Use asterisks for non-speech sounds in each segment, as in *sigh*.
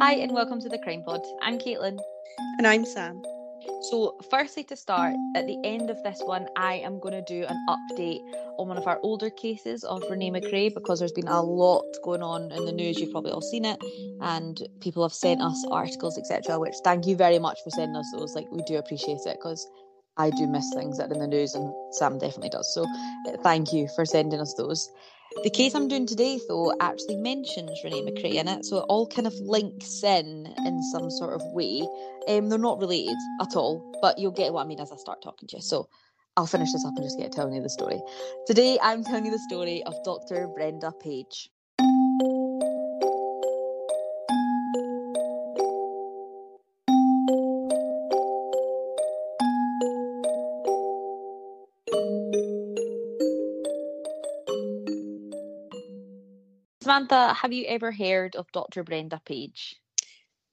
Hi, and welcome to the Crime Pod. I'm Caitlin. And I'm Sam. So, firstly, to start, at the end of this one, I am going to do an update on one of our older cases of Renee McRae because there's been a lot going on in the news. You've probably all seen it, and people have sent us articles, etc. Which thank you very much for sending us those. Like, we do appreciate it because I do miss things that are in the news, and Sam definitely does. So, thank you for sending us those. The case I'm doing today, though, actually mentions Renee McRae in it, so it all kind of links in in some sort of way. Um, they're not related at all, but you'll get what I mean as I start talking to you. So I'll finish this up and just get telling you the story. Today, I'm telling you the story of Dr. Brenda Page. Samantha, have you ever heard of Dr. Brenda Page?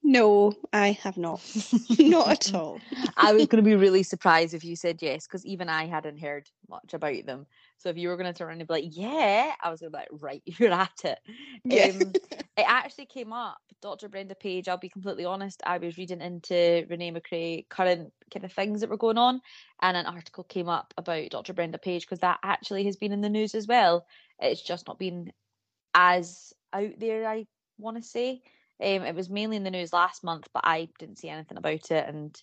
No, I have not. *laughs* not at all. I was going to be *laughs* really surprised if you said yes, because even I hadn't heard much about them. So if you were going to turn around and be like, yeah, I was going to be like, right, *laughs* you're at it. Yeah. Um, it actually came up, Dr. Brenda Page. I'll be completely honest. I was reading into Renee McRae current kind of things that were going on, and an article came up about Dr. Brenda Page because that actually has been in the news as well. It's just not been as out there, I want to say. Um, it was mainly in the news last month, but I didn't see anything about it. And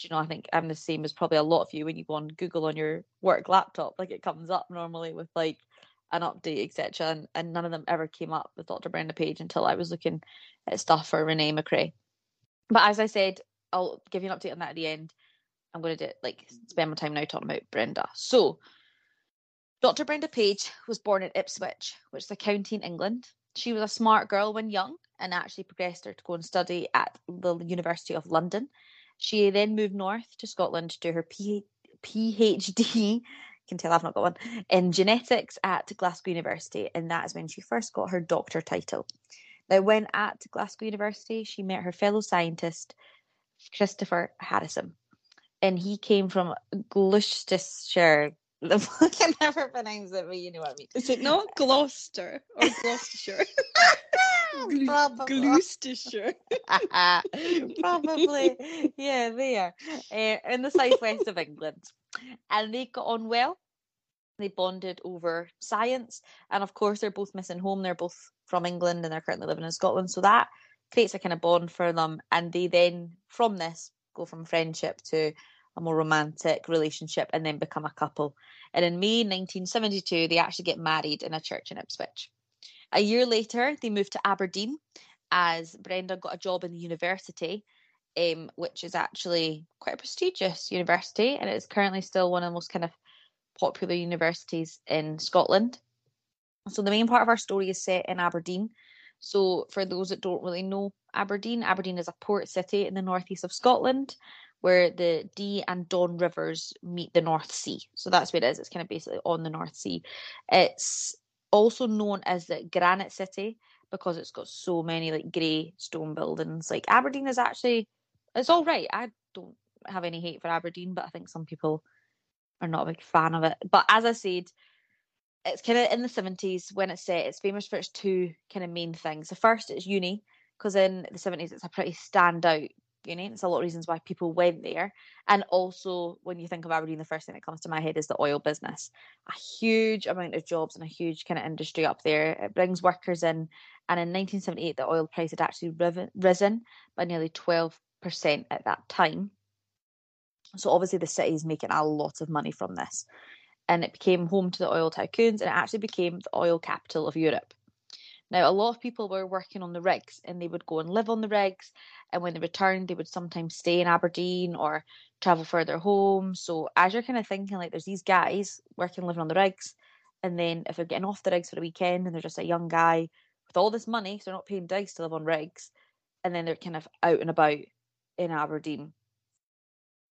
you know, I think I'm the same as probably a lot of you when you go on Google on your work laptop, like it comes up normally with like an update, etc. And, and none of them ever came up with Dr. Brenda Page until I was looking at stuff for Renee McRae. But as I said, I'll give you an update on that at the end. I'm going to do, like spend my time now talking about Brenda. So, Dr. Brenda Page was born in Ipswich, which is a county in England. She was a smart girl when young and actually progressed her to go and study at the University of London. She then moved north to Scotland to do her PhD. Can tell I've not got one in genetics at Glasgow University, and that is when she first got her doctor title. Now, when at Glasgow University, she met her fellow scientist Christopher Harrison, and he came from Gloucestershire. I can never pronounce it, but you know what I mean. Is it not Gloucester or Gloucestershire? *laughs* Gloucestershire. *laughs* Probably, yeah, there, uh, in the southwest of England, and they got on well. They bonded over science, and of course, they're both missing home. They're both from England, and they're currently living in Scotland, so that creates a kind of bond for them. And they then, from this, go from friendship to a more romantic relationship, and then become a couple. And in May 1972, they actually get married in a church in Ipswich. A year later, they moved to Aberdeen as Brenda got a job in the university, um, which is actually quite a prestigious university and it is currently still one of the most kind of popular universities in Scotland. So the main part of our story is set in Aberdeen. So for those that don't really know Aberdeen, Aberdeen is a port city in the northeast of Scotland where the Dee and Don rivers meet the North Sea. So that's where it is. It's kind of basically on the North Sea. It's also known as the Granite City because it's got so many like grey stone buildings. Like Aberdeen is actually it's all right. I don't have any hate for Aberdeen, but I think some people are not a big fan of it. But as I said, it's kind of in the seventies when it's set. It's famous for its two kind of main things. The first is uni because in the seventies it's a pretty standout uni. It's a lot of reasons why people went there. And also, when you think of Aberdeen, the first thing that comes to my head is the oil business. A huge amount of jobs and a huge kind of industry up there. It brings workers in. And in 1978, the oil price had actually risen by nearly 12% at that time. So obviously, the city is making a lot of money from this. And it became home to the oil tycoons, and it actually became the oil capital of Europe. Now, a lot of people were working on the rigs and they would go and live on the rigs. And when they returned, they would sometimes stay in Aberdeen or travel further home. So, as you're kind of thinking, like, there's these guys working, living on the rigs. And then if they're getting off the rigs for a weekend and they're just a young guy with all this money, so they're not paying digs to live on rigs. And then they're kind of out and about in Aberdeen.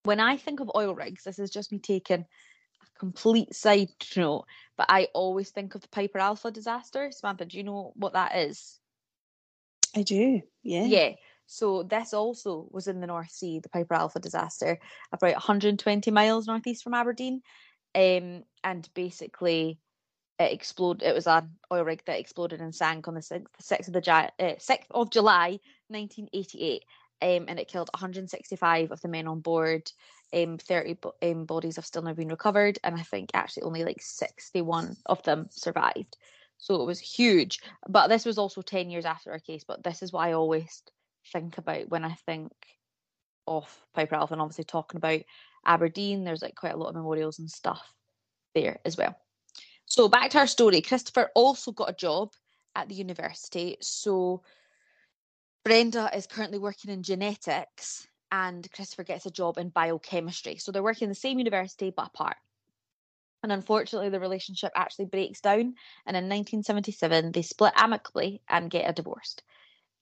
When I think of oil rigs, this is just me taking a complete side note, but I always think of the Piper Alpha disaster. Samantha, do you know what that is? I do. Yeah. Yeah. So this also was in the North Sea, the Piper Alpha disaster, about 120 miles northeast from Aberdeen. Um, and basically it exploded. It was an oil rig that exploded and sank on the sixth of the uh, sixth of July, 1988, um, and it killed 165 of the men on board. Um, 30 um, bodies have still never been recovered, and I think actually only like 61 of them survived. So it was huge. But this was also 10 years after our case. But this is why I always think about when I think of Piper Alpha, and obviously talking about Aberdeen. There's like quite a lot of memorials and stuff there as well. So back to our story. Christopher also got a job at the university. So Brenda is currently working in genetics and Christopher gets a job in biochemistry. So they're working in the same university but apart. And unfortunately, the relationship actually breaks down. And in 1977, they split amicably and get a divorce.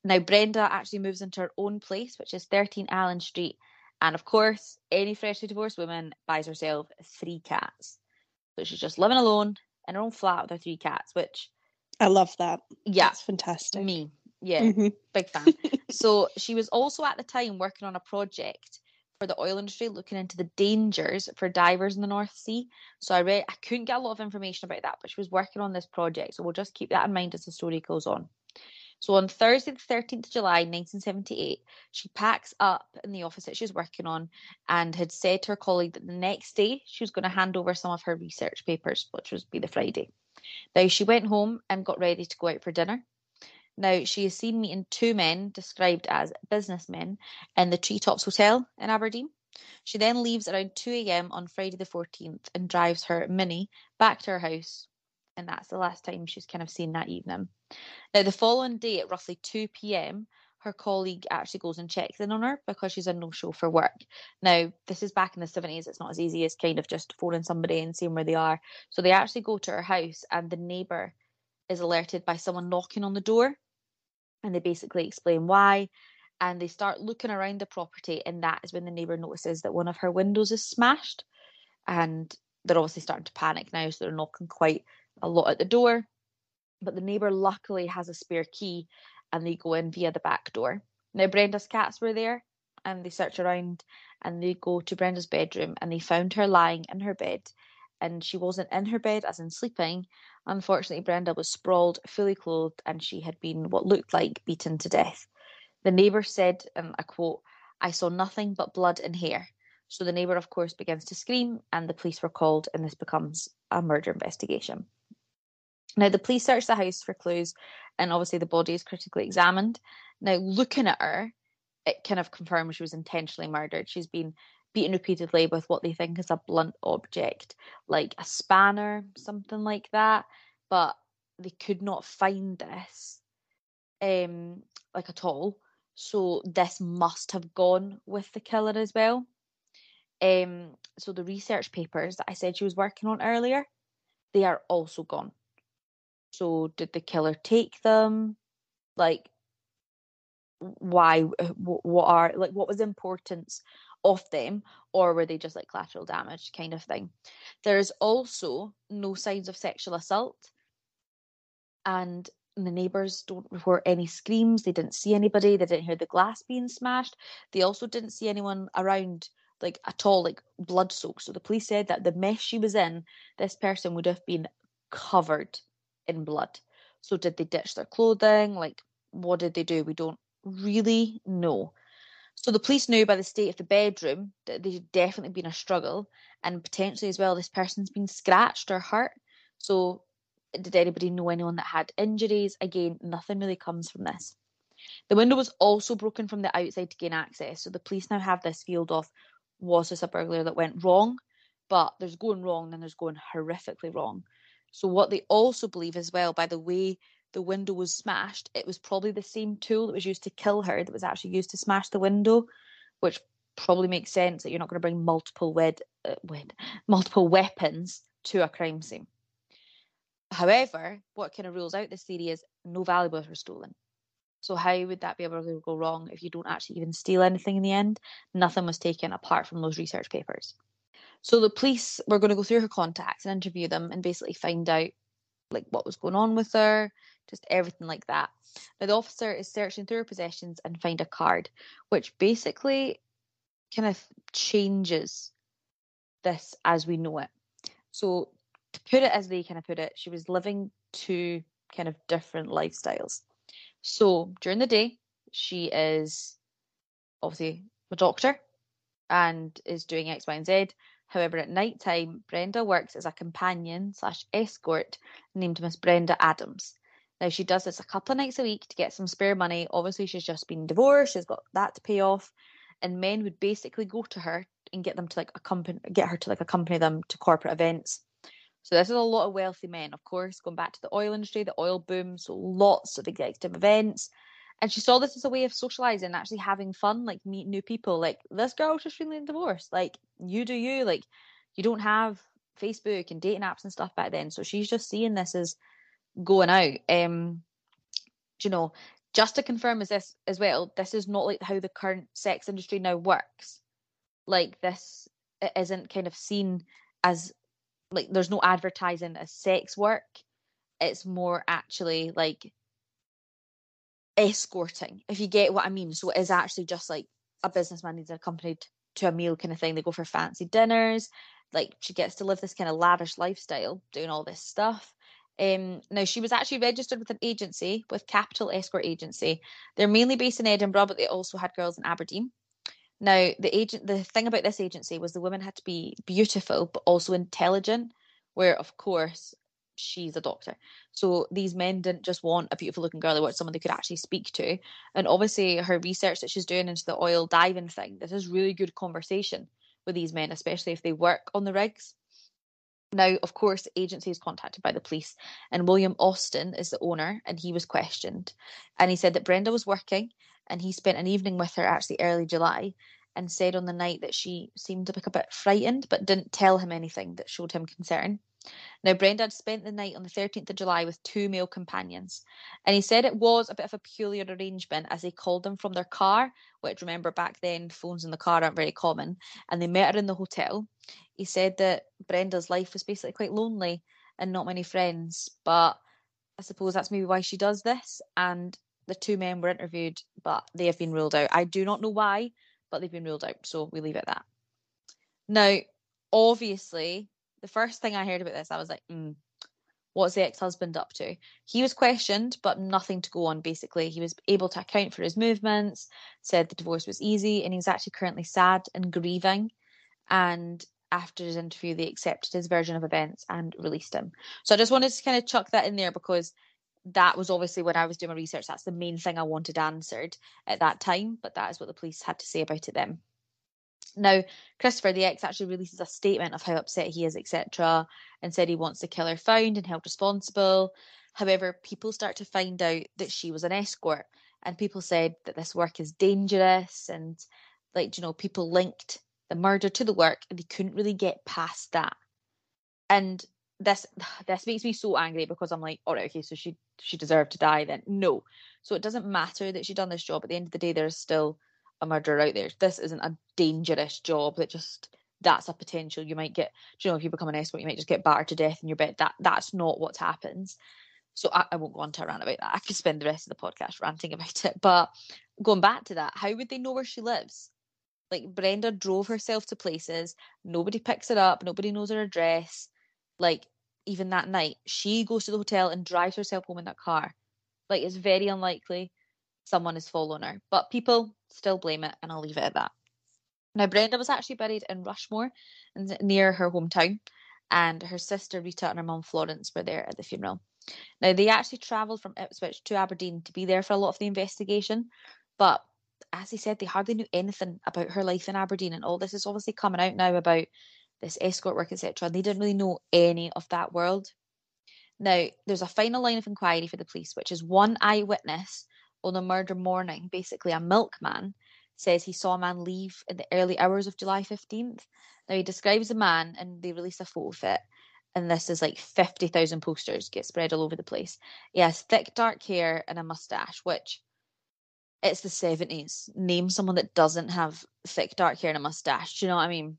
Now, Brenda actually moves into her own place, which is 13 Allen Street. And of course, any freshly divorced woman buys herself three cats. So she's just living alone in her own flat with her three cats, which I love that. Yeah. That's fantastic. Me. Yeah. Mm-hmm. Big fan. *laughs* so she was also at the time working on a project for the oil industry looking into the dangers for divers in the North Sea. So I read I couldn't get a lot of information about that, but she was working on this project. So we'll just keep that in mind as the story goes on. So on Thursday, the 13th of July, 1978, she packs up in the office that she's working on and had said to her colleague that the next day she was going to hand over some of her research papers, which was be the Friday. Now she went home and got ready to go out for dinner. Now she is seen meeting two men described as businessmen in the Treetops Hotel in Aberdeen. She then leaves around 2 a.m. on Friday the 14th and drives her Mini back to her house. And that's the last time she's kind of seen that evening. Now, the following day at roughly 2 p.m., her colleague actually goes and checks in on her because she's a no show for work. Now, this is back in the 70s. It's not as easy as kind of just phoning somebody and seeing where they are. So they actually go to her house, and the neighbour is alerted by someone knocking on the door. And they basically explain why. And they start looking around the property, and that is when the neighbour notices that one of her windows is smashed. And they're obviously starting to panic now, so they're knocking quite a lot at the door. But the neighbour luckily has a spare key and they go in via the back door. Now, Brenda's cats were there and they search around and they go to Brenda's bedroom and they found her lying in her bed. And she wasn't in her bed, as in sleeping. Unfortunately, Brenda was sprawled, fully clothed, and she had been what looked like beaten to death. The neighbour said, um, and I quote, I saw nothing but blood and hair. So the neighbour, of course, begins to scream, and the police were called, and this becomes a murder investigation. Now, the police search the house for clues, and obviously the body is critically examined. Now, looking at her, it kind of confirms she was intentionally murdered. She's been beaten repeatedly with what they think is a blunt object, like a spanner, something like that. But they could not find this, um, like at all. So this must have gone with the killer as well. Um, so the research papers that I said she was working on earlier, they are also gone. So did the killer take them? Like why uh, what are like what was the importance of them? Or were they just like collateral damage kind of thing? There's also no signs of sexual assault. And the neighbors don't report any screams. They didn't see anybody. They didn't hear the glass being smashed. They also didn't see anyone around like at all like blood soaked. So the police said that the mess she was in this person would have been covered in blood. So did they ditch their clothing? Like, what did they do? We don't really know. So the police knew by the state of the bedroom that there'd definitely been a struggle, and potentially as well, this person's been scratched or hurt. So did anybody know anyone that had injuries? Again, nothing really comes from this. The window was also broken from the outside to gain access. So the police now have this field of was this a burglar that went wrong? But there's going wrong, then there's going horrifically wrong. So what they also believe as well, by the way the window was smashed, it was probably the same tool that was used to kill her that was actually used to smash the window, which probably makes sense that you're not going to bring multiple wed, uh, wed *laughs* multiple weapons to a crime scene. However, what kind of rules out this theory is no valuables were stolen. So how would that be able to go wrong if you don't actually even steal anything in the end? Nothing was taken apart from those research papers. So the police were going to go through her contacts and interview them and basically find out like what was going on with her, just everything like that. Now the officer is searching through her possessions and find a card, which basically kind of changes this as we know it. So to put it as they kind of put it, she was living two kind of different lifestyles. So during the day, she is obviously a doctor and is doing X, Y, and Z. However, at night time, Brenda works as a companion slash escort named Miss Brenda Adams. Now she does this a couple of nights a week to get some spare money. Obviously, she's just been divorced; she's got that to pay off. And men would basically go to her and get them to like accompany, get her to like accompany them to corporate events. So this is a lot of wealthy men, of course, going back to the oil industry, the oil boom. So lots of executive events. And she saw this as a way of socializing, actually having fun, like meet new people. Like this girl's just recently divorced. Like you do you. Like you don't have Facebook and dating apps and stuff back then. So she's just seeing this as going out. Um, you know, just to confirm as this as well, this is not like how the current sex industry now works. Like this it isn't kind of seen as like there's no advertising as sex work. It's more actually like escorting, if you get what I mean. So it is actually just like a businessman needs accompanied to a meal kind of thing. They go for fancy dinners. Like she gets to live this kind of lavish lifestyle, doing all this stuff. Um, now she was actually registered with an agency, with Capital Escort Agency. They're mainly based in Edinburgh, but they also had girls in Aberdeen. Now the agent, the thing about this agency was the women had to be beautiful but also intelligent. Where of course she's a doctor. So these men didn't just want a beautiful looking girl, they wanted someone they could actually speak to. And obviously, her research that she's doing into the oil diving thing, this is really good conversation with these men, especially if they work on the rigs. Now, of course, agency is contacted by the police, and William Austin is the owner, and he was questioned. And he said that Brenda was working, and he spent an evening with her actually early July, and said on the night that she seemed like a bit frightened, but didn't tell him anything that showed him concern. Now, Brenda had spent the night on the 13th of July with two male companions, and he said it was a bit of a peculiar arrangement as he called them from their car, which remember back then phones in the car aren't very common, and they met her in the hotel. He said that Brenda's life was basically quite lonely and not many friends, but I suppose that's maybe why she does this. And the two men were interviewed, but they have been ruled out. I do not know why, but they've been ruled out, so we leave it at that. Now, obviously, the first thing I heard about this, I was like, mm, what's the ex-husband up to? He was questioned, but nothing to go on. Basically, he was able to account for his movements, said the divorce was easy, and he's actually currently sad and grieving. And after his interview, they accepted his version of events and released him. So I just wanted to kind of chuck that in there because that was obviously when I was doing my research. That's the main thing I wanted answered at that time, but that is what the police had to say about it then. Now, Christopher, the ex, actually releases a statement of how upset he is, etc., and said he wants the killer found and held responsible. However, people start to find out that she was an escort, and people said that this work is dangerous, and like you know, people linked the murder to the work, and they couldn't really get past that. And this *sighs* this makes me so angry because I'm like, all right, okay, so she she deserved to die then. No, so it doesn't matter that she done this job. At the end of the day, there's still a murderer out there. This isn't a dangerous job that just that's a potential. You might get, you know, if you become an escort, you might just get battered to death in your bed. That that's not what happens. So I, I won't go on to rant about that. I could spend the rest of the podcast ranting about it. But going back to that, how would they know where she lives? Like Brenda drove herself to places, nobody picks her up, nobody knows her address. Like even that night, she goes to the hotel and drives herself home in that car. Like it's very unlikely someone is following her. But people still blame it, and I'll leave it at that. Now, Brenda was actually buried in Rushmere, near her hometown, and her sister Rita and her mum Florence were there at the funeral. Now, they actually travelled from Ipswich to Aberdeen to be there for a lot of the investigation, but as he said, they hardly knew anything about her life in Aberdeen, and all this is obviously coming out now about this escort work, etc. And They didn't really know any of that world. Now, there's a final line of inquiry for the police, which is one eyewitness on a murder morning, basically a milkman, says he saw a man leave in the early hours of July 15th. Now he describes a man and they release a photo of it. And this is like 50,000 posters get spread all over the place. He has thick dark hair and a mustache, which it's the 70s. Name someone that doesn't have thick dark hair and a mustache. Do you know what I mean?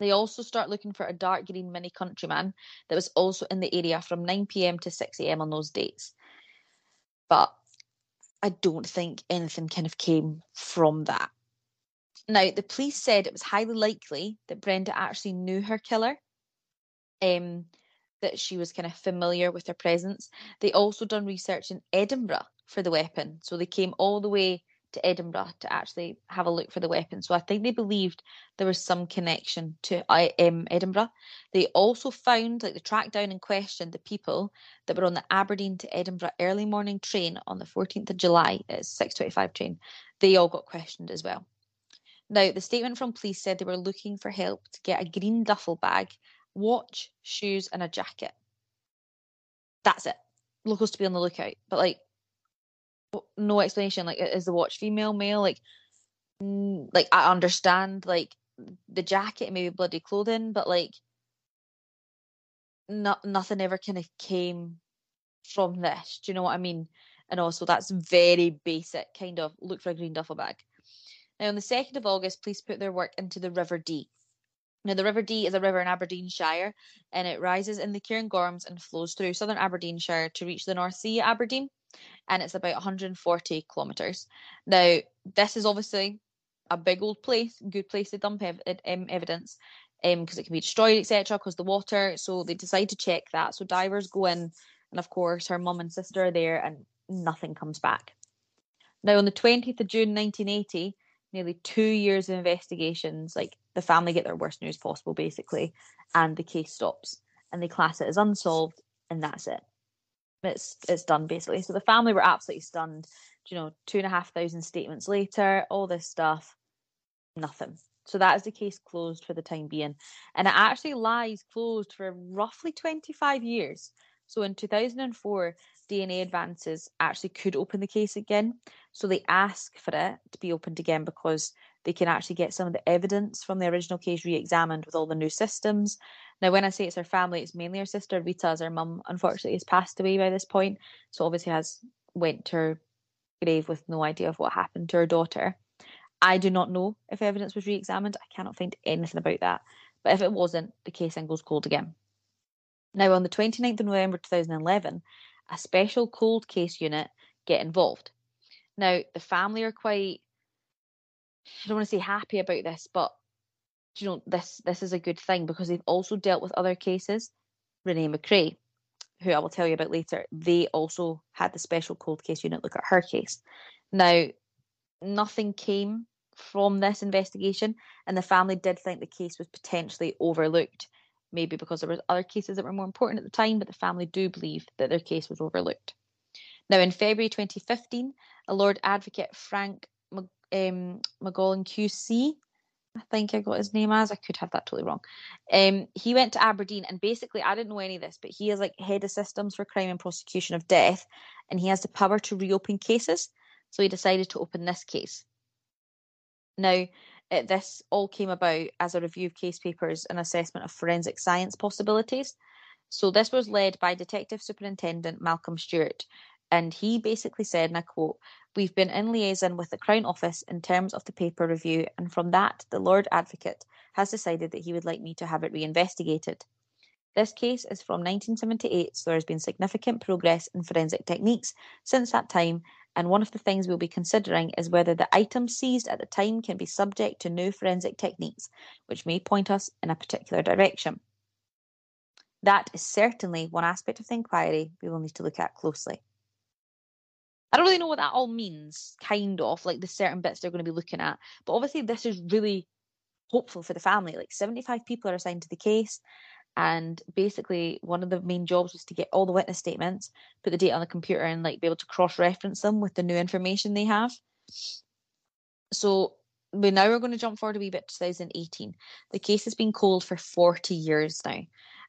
They also start looking for a dark green mini countryman that was also in the area from 9 pm to 6 am on those dates. But I don't think anything kind of came from that. Now, the police said it was highly likely that Brenda actually knew her killer. Um, that she was kind of familiar with her presence. They also done research in Edinburgh for the weapon. So they came all the way to Edinburgh to actually have a look for the weapon. So I think they believed there was some connection to um, Edinburgh. They also found, like, they tracked down and questioned the people that were on the Aberdeen to Edinburgh early morning train on the 14th of July. It's 6:25 train. They all got questioned as well. Now, the statement from police said they were looking for help to get a green duffel bag, watch, shoes, and a jacket. That's it. Locals to be on the lookout. But like no explanation. Like, is the watch female, male? Like, like I understand like the jacket, maybe bloody clothing, but like, not nothing ever kind of came from this. Do you know what I mean? And also, that's very basic kind of look for a green duffel bag. Now, on the 2nd of August, police put their work into the River Dee. Now, the River Dee is a river in Aberdeenshire and it rises in the Cairngorms and flows through southern Aberdeenshire to reach the North Sea at Aberdeen and it's about 140 kilometres. Now, this is obviously a big old place, good place to dump ev- um, evidence because um, it can be destroyed, etc., because the water. So they decide to check that. So divers go in, and of course, her mum and sister are there, and nothing comes back. Now, on the 20th of June 1980, nearly two years of investigations, like the family get their worst news possible, basically, and the case stops, and they class it as unsolved, and that's it it's it's done basically. So the family were absolutely stunned. You know, two and a half thousand statements later, all this stuff, nothing. So that is the case closed for the time being, and it actually lies closed for roughly twenty five years. So in two thousand and four, DNA advances actually could open the case again. So they ask for it to be opened again because they can actually get some of the evidence from the original case re-examined with all the new systems. Now, when I say it's her family, it's mainly her sister Rita, as her mum unfortunately has passed away by this point. So obviously has went to her grave with no idea of what happened to her daughter. I do not know if evidence was re-examined. I cannot find anything about that. But if it wasn't, the case then goes cold again. Now, on the 29th of November 2011, a special cold case unit get involved. Now, the family are quite, I don't want to say happy about this, but you know, this this is a good thing because they've also dealt with other cases. Renee McRae, who I will tell you about later, they also had the special cold case unit look at her case. Now, nothing came from this investigation, and the family did think the case was potentially overlooked, maybe because there was other cases that were more important at the time, but the family do believe that their case was overlooked. Now, in February 2015, a Lord Advocate Frank um, QC I think I got his name as. I could have that totally wrong. Um, he went to Aberdeen, and basically, I didn't know any of this, but he is like head of systems for crime and prosecution of death, and he has the power to reopen cases. So he decided to open this case. Now, it, this all came about as a review of case papers and assessment of forensic science possibilities. So this was led by Detective Superintendent Malcolm Stewart, and he basically said, and I quote, We've been in liaison with the Crown Office in terms of the paper review, and from that, the Lord Advocate has decided that he would like me to have it reinvestigated. This case is from 1978, so there has been significant progress in forensic techniques since that time, and one of the things we'll be considering is whether the items seized at the time can be subject to new forensic techniques, which may point us in a particular direction. That is certainly one aspect of the inquiry we will need to look at closely. I don't really know what that all means, kind of, like the certain bits they're going to be looking at. But obviously, this is really hopeful for the family. Like 75 people are assigned to the case. And basically, one of the main jobs was to get all the witness statements, put the data on the computer, and like be able to cross reference them with the new information they have. So we now are going to jump forward a wee bit to 2018. The case has been cold for 40 years now.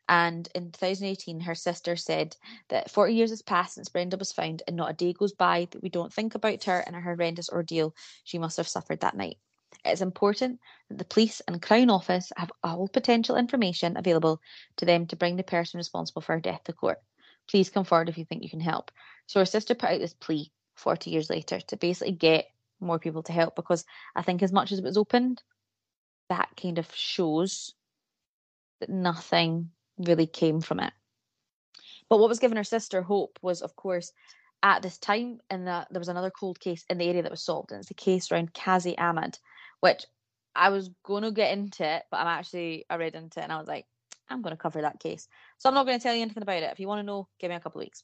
And in 2018, her sister said that 40 years has passed since Brenda was found, and not a day goes by that we don't think about her and her horrendous ordeal she must have suffered that night. It is important that the police and Crown Office have all potential information available to them to bring the person responsible for her death to court. Please come forward if you think you can help. So her sister put out this plea 40 years later to basically get more people to help because I think as much as it was opened, that kind of shows that nothing really came from it. But what was giving her sister hope was, of course, at this time, and that there was another cold case in the area that was solved, and it's the case around Kazi Ahmad, which I was going to get into it, but I'm actually I read into it and I was like, I'm going to cover that case. So I'm not going to tell you anything about it. If you want to know, give me a couple of weeks.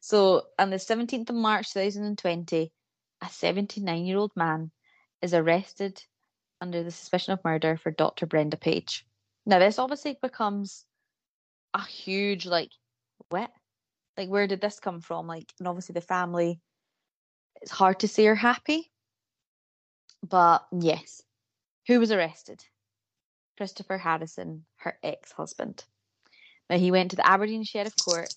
So on the 17th of March 2020, a 79 year old man is arrested under the suspicion of murder for Dr. Brenda Page. Now, this obviously becomes a huge, like, what? Like, where did this come from? Like, and obviously the family, it's hard to say are happy. But yes, who was arrested? Christopher Harrison, her ex husband. Now, he went to the Aberdeen Sheriff Court.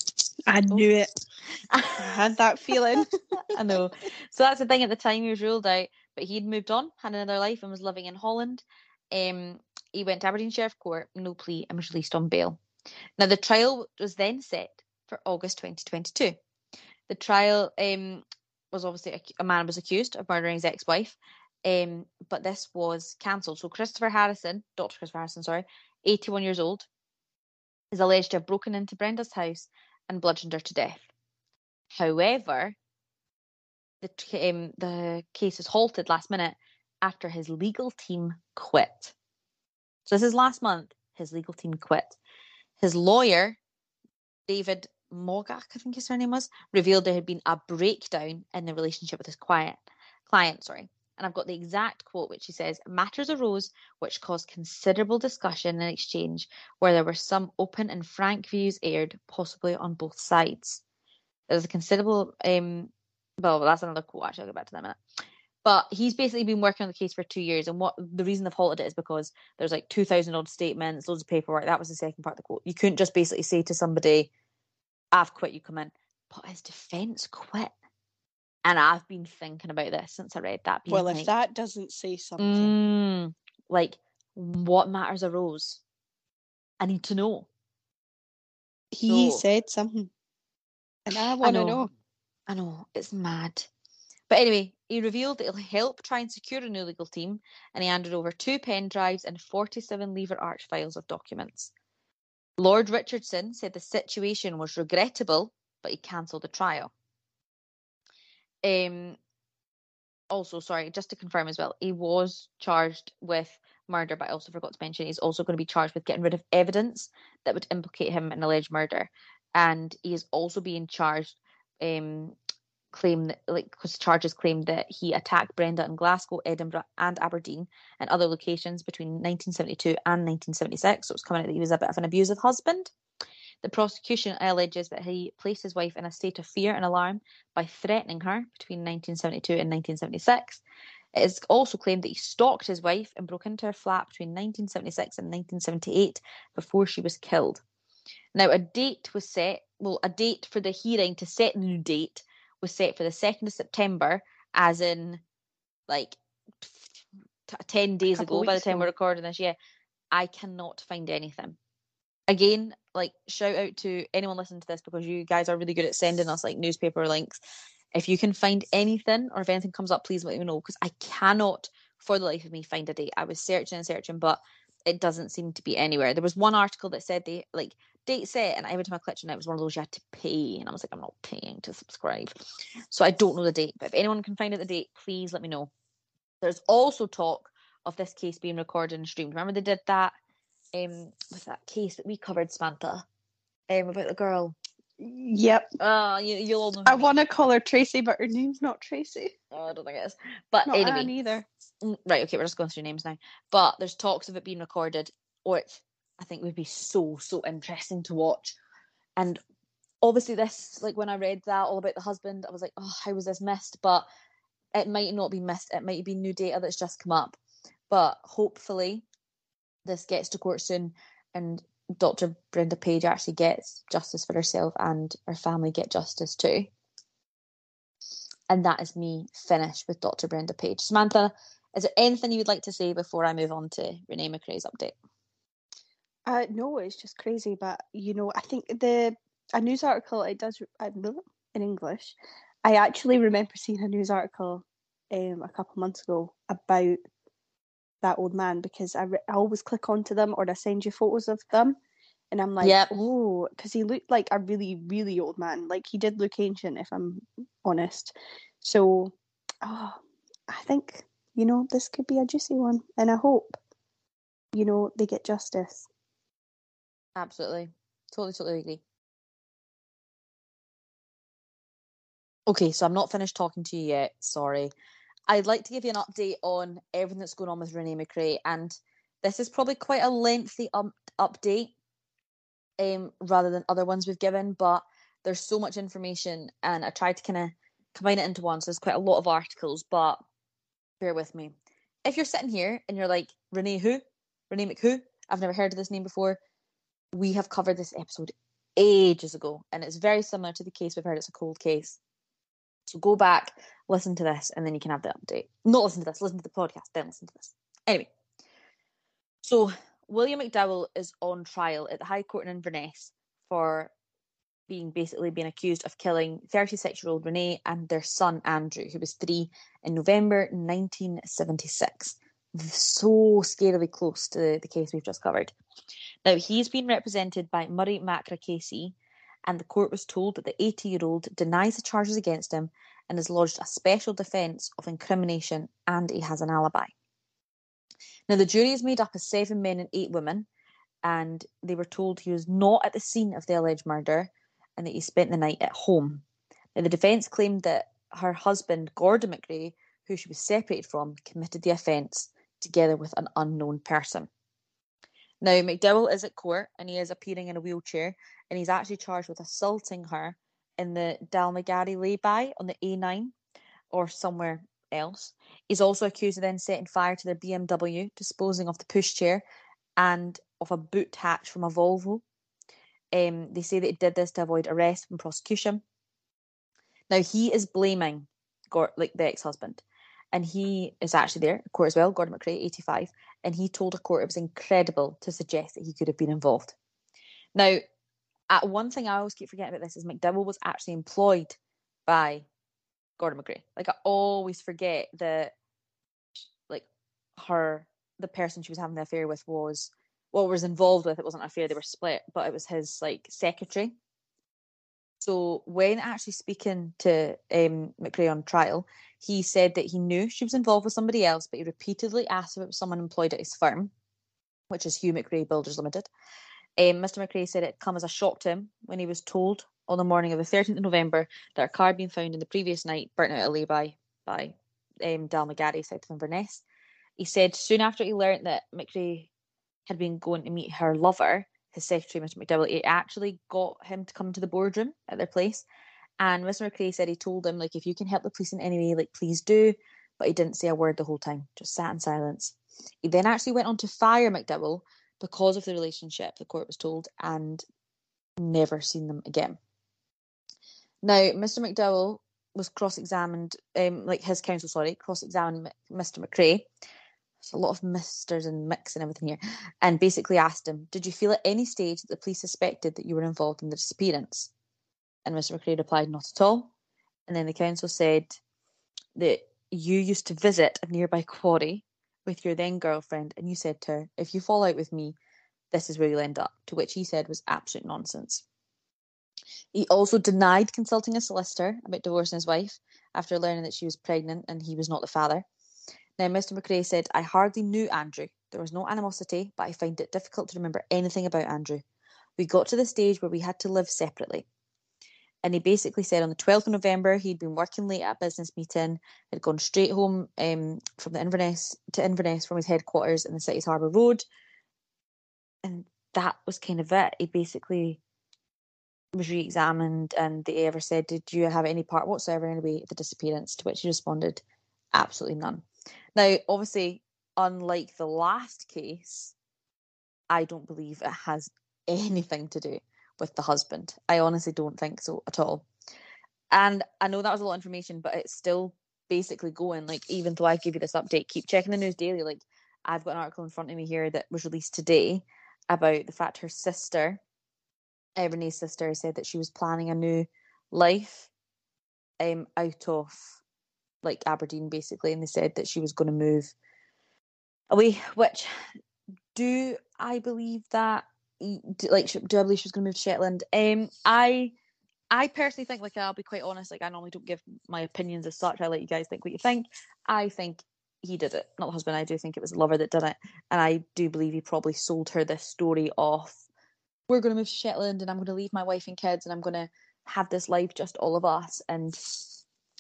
I knew it. I had that feeling. *laughs* I know. So that's the thing. At the time, he was ruled out, but he'd moved on, had another life, and was living in Holland. Um, he went to Aberdeen Sheriff Court, no plea, and was released on bail. Now, the trial was then set for August 2022. The trial um, was obviously a, a man was accused of murdering his ex-wife, um, but this was cancelled. So Christopher Harrison, Dr. Christopher Harrison, sorry, 81 years old, is alleged to have broken into Brenda's house and bludgeoned her to death. However, the um, the case was halted last minute after his legal team quit. So this is last month. His legal team quit. His lawyer, David Mogak, I think his surname was, revealed there had been a breakdown in the relationship with his client. Client, sorry. And I've got the exact quote, which he says Matters arose which caused considerable discussion and exchange, where there were some open and frank views aired, possibly on both sides. There's a considerable, um, well, that's another quote, actually, I'll get back to that in a minute. But he's basically been working on the case for two years, and what the reason they've halted it is because there's like two thousand odd statements, loads of paperwork. That was the second part of the quote. You couldn't just basically say to somebody, "I've quit, you come in." But his defence quit, and I've been thinking about this since I read that. being well, like, if that doesn't say something, Mm, like, what matters arose? I need to know. he so- said something, and I I want to know. know. I know, it's mad. But anyway, he revealed that he'll help try and secure a new legal team, and he handed over two pen drives and 47 lever arch files of documents. Lord Richardson said the situation was regrettable, but he cancelled the trial. Um, also, sorry, just to confirm as well, he was charged with murder, but I also forgot to mention he's also going to be charged with getting rid of evidence that would implicate him in alleged murder. And he is also being charged, um, claim that, like, because charges claim that he attacked Brenda in Glasgow, Edinburgh, and Aberdeen and other locations between 1972 and 1976. So it's coming out that he was a bit of an abusive husband. The prosecution alleges that he placed his wife in a state of fear and alarm by threatening her between 1972 and 1976. It is also claimed that he stalked his wife and broke into her flat between 1976 and 1978 before she was killed. Now, a date was set, well, a date for the hearing to set the new date was set for the 2nd of September, as in like t- 10 days ago by the time we're recording this. Yeah, I cannot find anything again, like shout out to anyone listening to this because you guys are really good at sending us like newspaper links. If you can find anything or if anything comes up, please let me know because I cannot for the life of me find a date. I was searching and searching, but it doesn't seem to be anywhere. There was one article that said they like date set, and every time I clicked on it, it was one of those you had to pay, and I was like, I'm not paying to subscribe, so I don't know the date. But if anyone can find out the date, please let me know. There's also talk of this case being recorded and streamed. Remember they did that um with that case that we covered, Samantha, um about the girl. Yep. Uh you you'll all know. I I want to call her Tracy, but her name's not Tracy. Oh, I don't think it is. But Not anyway, Anne either. Mm, right okay we're just going through names now but there's talks of it being recorded or it i think would be so so interesting to watch. And obviously this like when i read that all about the husband i was like oh how was this missed? But it might not be missed. It might be new data that's just come up. But hopefully this gets to court soon and dr brenda page actually gets justice for herself and her family get justice too. And that is me finished with dr brenda page. Samantha is there anything you would like to say before I move on to Renee McRae's update? Uh, no, it's just crazy. But you know, I think the a news article it does uh, in English. I actually remember seeing a news article um, a couple months ago about that old man because I, re- I always click onto them or I send you photos of them, and I'm like, Yep. oh, because he looked like a really really old man. Like he did look ancient, if I'm honest. So, oh, I think you know this could be a juicy one, and I hope you know they get justice. Absolutely. Totally, totally agree. Okay, so I'm not finished talking to you yet. Sorry. I'd like to give you an update on everything that's going on with Renee McRae, and this is probably quite a lengthy um, update, um, rather than other ones we've given. But there's so much information, and I tried to kind of combine it into one. So there's quite a lot of articles, but bear with me. If you're sitting here and you're like Renee who, Renee McWho, I've never heard of this name before. We have covered this episode ages ago, and it's very similar to the case we've heard. It's a cold case. So go back, listen to this, and then you can have the update. Not listen to this, listen to the podcast, then listen to this. Anyway, so William McDowell is on trial at the High Court in Inverness for being basically being accused of killing 36 year old Renee and their son Andrew, who was three, in November 1976. So scarily close to the case we've just covered. Now, he's been represented by Murray Macara Casey, and the court was told that the 80 year old denies the charges against him and has lodged a special defence of incrimination and he has an alibi. Now, the jury is made up of seven men and eight women, and they were told he was not at the scene of the alleged murder and that he spent the night at home. Now, the defence claimed that her husband, Gordon McRae, who she was separated from, committed the offence together with an unknown person. Now, McDowell is at court and he is appearing in a wheelchair and he's actually charged with assaulting her in the Dalmagarry lay-by on the A9 or somewhere else. He's also accused of then setting fire to their BMW, disposing of the pushchair and of a boot hatch from a Volvo. Um, they say that he did this to avoid arrest and prosecution. Now he is blaming Gort, like the ex-husband, and he is actually there, of court as well, Gordon McRae, 85, and he told a court it was incredible to suggest that he could have been involved. Now, uh, one thing I always keep forgetting about this is McDowell was actually employed by Gordon McRae. Like I always forget that, like her, the person she was having the affair with was, well, was involved with. It wasn't an affair; they were split, but it was his like secretary. So when actually speaking to um, McRae on trial, he said that he knew she was involved with somebody else, but he repeatedly asked if it was someone employed at his firm, which is Hugh McRae Builders Limited. Um, Mr. McRae said it come as a shock to him when he was told on the morning of the 13th of November that a car had been found in the previous night burnt out of lay-by by um, Dalmagarry south of Inverness. He said soon after he learnt that McRae had been going to meet her lover, his secretary, Mr. McDowell, it actually got him to come to the boardroom at their place. And Mr. McRae said he told him, like, if you can help the police in any way, like, please do. But he didn't say a word the whole time, just sat in silence. He then actually went on to fire McDowell because of the relationship, the court was told, and never seen them again. Now, Mr. McDowell was cross examined, um, like his counsel, sorry, cross examined Mr. McRae a lot of misters and mix and everything here, and basically asked him, Did you feel at any stage that the police suspected that you were involved in the disappearance? And Mr. McRae replied, Not at all. And then the counsel said that you used to visit a nearby quarry with your then girlfriend, and you said to her, If you fall out with me, this is where you'll end up. To which he said was absolute nonsense. He also denied consulting a solicitor about divorcing his wife after learning that she was pregnant and he was not the father. Now, Mr. McRae said, I hardly knew Andrew. There was no animosity, but I find it difficult to remember anything about Andrew. We got to the stage where we had to live separately. And he basically said on the 12th of November, he'd been working late at a business meeting, had gone straight home um, from the Inverness to Inverness from his headquarters in the City's Harbour Road. And that was kind of it. He basically was re examined and they ever said, Did you have any part whatsoever in the disappearance? To which he responded, Absolutely none. Now, obviously, unlike the last case, I don't believe it has anything to do with the husband. I honestly don't think so at all. And I know that was a lot of information, but it's still basically going. Like, even though I give you this update, keep checking the news daily. Like, I've got an article in front of me here that was released today about the fact her sister, Renee's sister, said that she was planning a new life um, out of like Aberdeen basically, and they said that she was going to move away. Which do I believe that? Like, do I believe she was going to move to Shetland? Um, I. I personally think, like, I'll be quite honest, like, I normally don't give my opinions as such. I let you guys think what you think. I think he did it, not the husband. I do think it was the lover that did it. And I do believe he probably sold her this story off we're going to move to Shetland and I'm going to leave my wife and kids and I'm going to have this life just all of us. And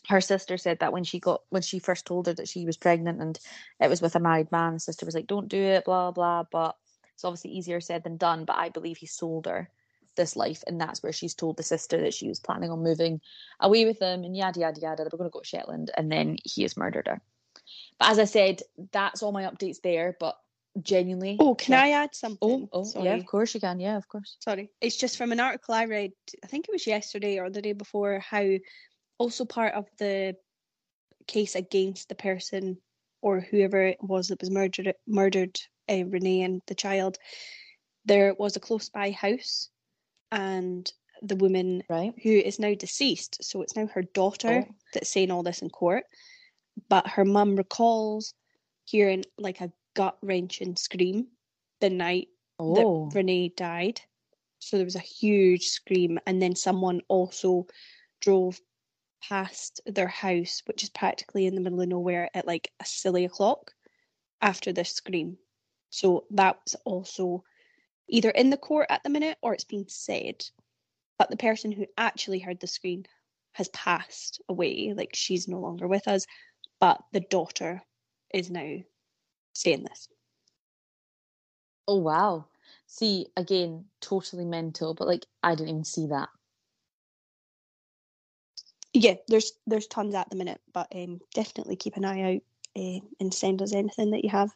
her sister said that when she got when she first told her that she was pregnant and it was with a married man, the sister was like, "Don't do it," blah blah. But it's obviously easier said than done. But I believe he sold her this life, and that's where she's told the sister that she was planning on moving away with him, and yada yada yada. We're going to go to Shetland, and then he has murdered her. But as I said, that's all my updates there. But genuinely. Oh, can yeah. I add something? Oh, oh yeah, of course you can. Yeah, of course. Sorry. It's just from an article I read, I think it was yesterday or the day before, how also part of the case against the person or whoever it was that was murdered murdered uh, Renee and the child, there was a close by house and the woman right. who is now deceased, so it's now her daughter oh. that's saying all this in court. But her mum recalls hearing like a gut wrenching scream the night oh. that Renee died. So there was a huge scream, and then someone also drove past their house, which is practically in the middle of nowhere, at like a silly o'clock after this scream. So that's also either in the court at the minute or it's been said. But the person who actually heard the scream has passed away, like she's no longer with us, but the daughter is now saying this. Oh wow. See, again, totally mental, but like I didn't even see that. Yeah, there's there's tons at the minute, but um, definitely keep an eye out uh, and send us anything that you have.